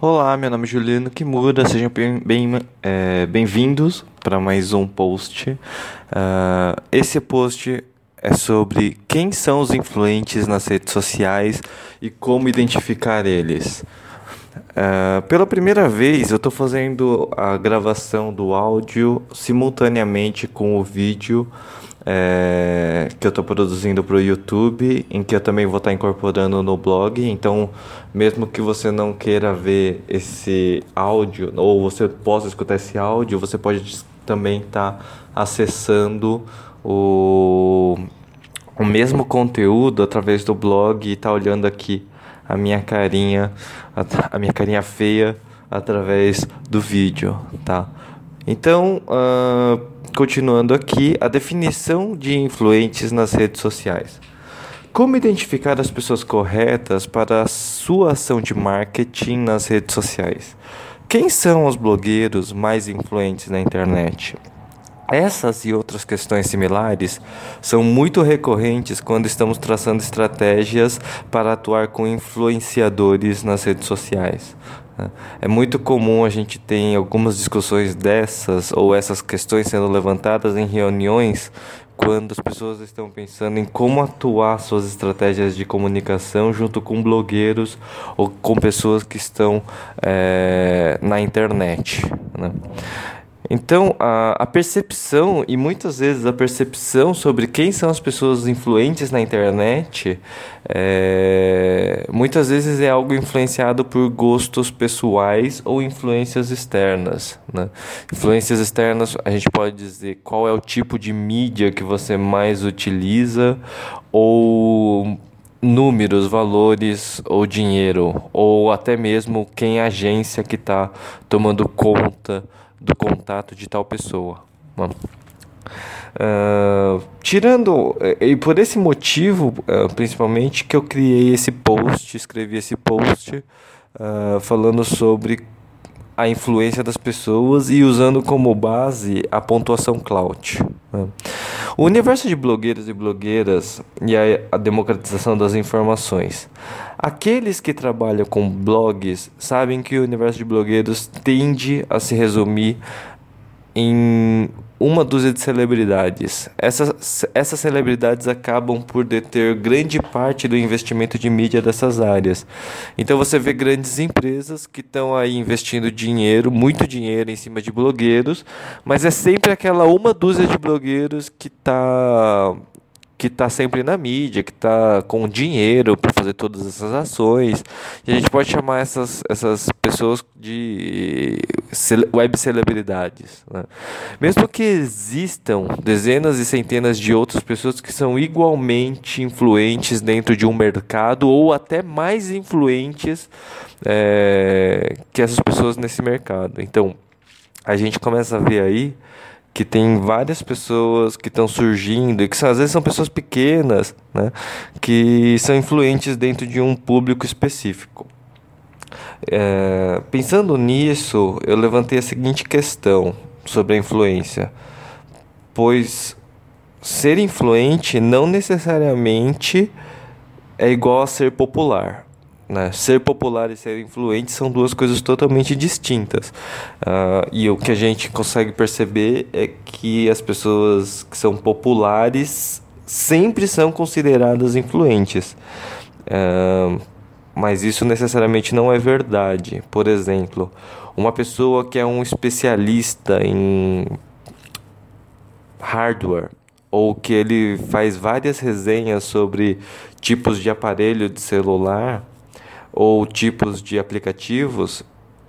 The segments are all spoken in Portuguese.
Olá, meu nome é Juliano Kimura, sejam bem-vindos é, bem para mais um post. Uh, esse post é sobre quem são os influentes nas redes sociais e como identificar eles. Uh, pela primeira vez, eu estou fazendo a gravação do áudio simultaneamente com o vídeo é, que eu estou produzindo para o YouTube, em que eu também vou estar tá incorporando no blog. Então, mesmo que você não queira ver esse áudio, ou você possa escutar esse áudio, você pode também estar tá acessando o, o mesmo conteúdo através do blog e estar tá olhando aqui a minha carinha, a, minha carinha feia através do vídeo, tá? Então, uh, continuando aqui, a definição de influentes nas redes sociais. Como identificar as pessoas corretas para a sua ação de marketing nas redes sociais? Quem são os blogueiros mais influentes na internet? Essas e outras questões similares são muito recorrentes quando estamos traçando estratégias para atuar com influenciadores nas redes sociais. É muito comum a gente ter algumas discussões dessas ou essas questões sendo levantadas em reuniões quando as pessoas estão pensando em como atuar suas estratégias de comunicação junto com blogueiros ou com pessoas que estão é, na internet. Né? Então, a, a, percepção, e muitas vezes a percepção sobre quem são as pessoas influentes na internet, é, muitas vezes é algo influenciado por gostos pessoais ou influências externas. Né? Influências externas, a gente pode dizer qual é o tipo de mídia que você mais utiliza, ou números, valores ou dinheiro, ou até mesmo quem é a agência que está tomando conta do contato de tal pessoa. Uh, tirando, e por esse motivo, uh, principalmente, que eu criei esse post, escrevi esse post uh, falando sobre a influência das pessoas e usando como base a pontuação Cloud. Né? O universo de blogueiros e blogueiras e a, a democratização das informações. Aqueles que trabalham com blogs sabem que o universo de blogueiros tende a se resumir em uma dúzia de celebridades. Essas, essas celebridades acabam por deter grande parte do investimento de mídia dessas áreas. Então você vê grandes empresas que estão aí investindo dinheiro, muito dinheiro em cima de blogueiros, mas é sempre aquela uma dúzia de blogueiros que está que está sempre na mídia, que está com dinheiro para fazer todas essas ações. E a gente pode chamar essas, essas pessoas de web celebridades. Né? Mesmo que existam dezenas e centenas de outras pessoas que são igualmente influentes dentro de um mercado ou até mais influentes é, que essas pessoas nesse mercado. Então, a gente começa a ver aí que tem várias pessoas que estão surgindo e que às vezes são pessoas pequenas, né, que são influentes dentro de um público específico. É, pensando nisso, eu levantei a seguinte questão sobre a influência, pois ser influente não necessariamente é igual a ser popular. Né? Ser popular e ser influente são duas coisas totalmente distintas. Uh, e o que a gente consegue perceber é que as pessoas que são populares sempre são consideradas influentes. Uh, mas isso necessariamente não é verdade. Por exemplo, uma pessoa que é um especialista em hardware ou que ele faz várias resenhas sobre tipos de aparelho de celular ou tipos de aplicativos,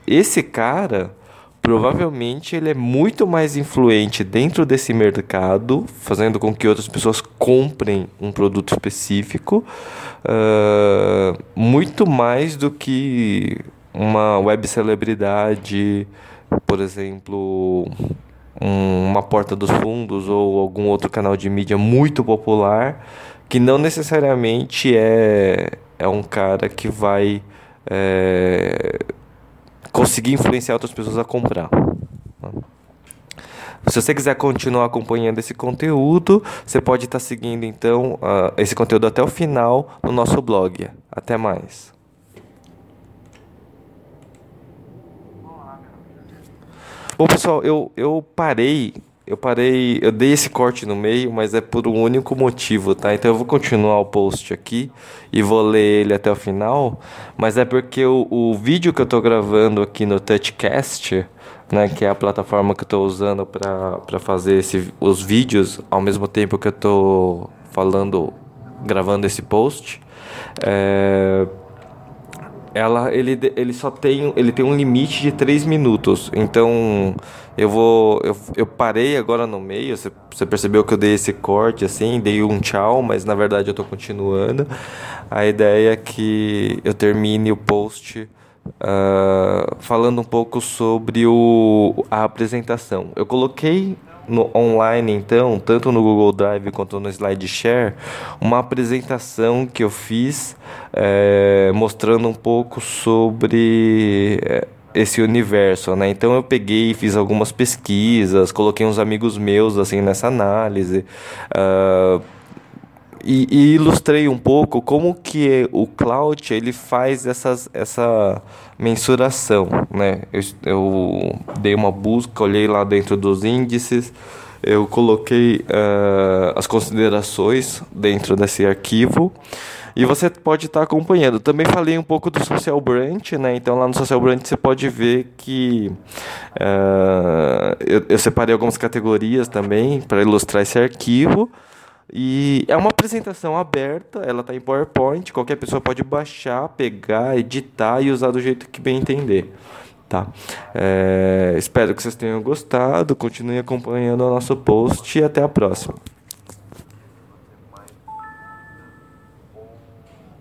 esse cara provavelmente ele é muito mais influente dentro desse mercado, fazendo com que outras pessoas comprem um produto específico, uh, muito mais do que uma web celebridade, por exemplo, um, uma porta dos fundos ou algum outro canal de mídia muito popular, que não necessariamente é é um cara que vai é, conseguir influenciar outras pessoas a comprar. Se você quiser continuar acompanhando esse conteúdo, você pode estar seguindo então uh, esse conteúdo até o final no nosso blog. Até mais. Bom, pessoal, eu, eu parei eu parei, eu dei esse corte no meio, mas é por um único motivo, tá? Então eu vou continuar o post aqui e vou ler ele até o final, mas é porque o, o vídeo que eu tô gravando aqui no Touchcast, né, que é a plataforma que eu tô usando para fazer esse, os vídeos ao mesmo tempo que eu tô falando, gravando esse post, é, ela ele, ele só tem ele tem um limite de 3 minutos. Então eu vou eu, eu parei agora no meio, você, você percebeu que eu dei esse corte assim, dei um tchau, mas na verdade eu estou continuando. A ideia é que eu termine o post uh, falando um pouco sobre o, a apresentação. Eu coloquei no online, então, tanto no Google Drive quanto no SlideShare, uma apresentação que eu fiz é, mostrando um pouco sobre é, esse universo, né? Então eu peguei, fiz algumas pesquisas, coloquei uns amigos meus assim nessa análise. Uh, e, e, ilustrei um pouco como que o cloud ele faz essas, essa mensuração, né? Eu, eu dei uma busca, olhei lá dentro dos índices, eu coloquei uh, as considerações dentro desse arquivo e você pode estar tá acompanhando. Também falei um pouco do Social Branch, né? Então lá no Social Branch você pode ver que uh, eu, eu separei algumas categorias também para ilustrar esse arquivo. E é uma apresentação aberta, ela está em PowerPoint, qualquer pessoa pode baixar, pegar, editar e usar do jeito que bem entender. Tá? É, espero que vocês tenham gostado, continuem acompanhando o nosso post e até a próxima.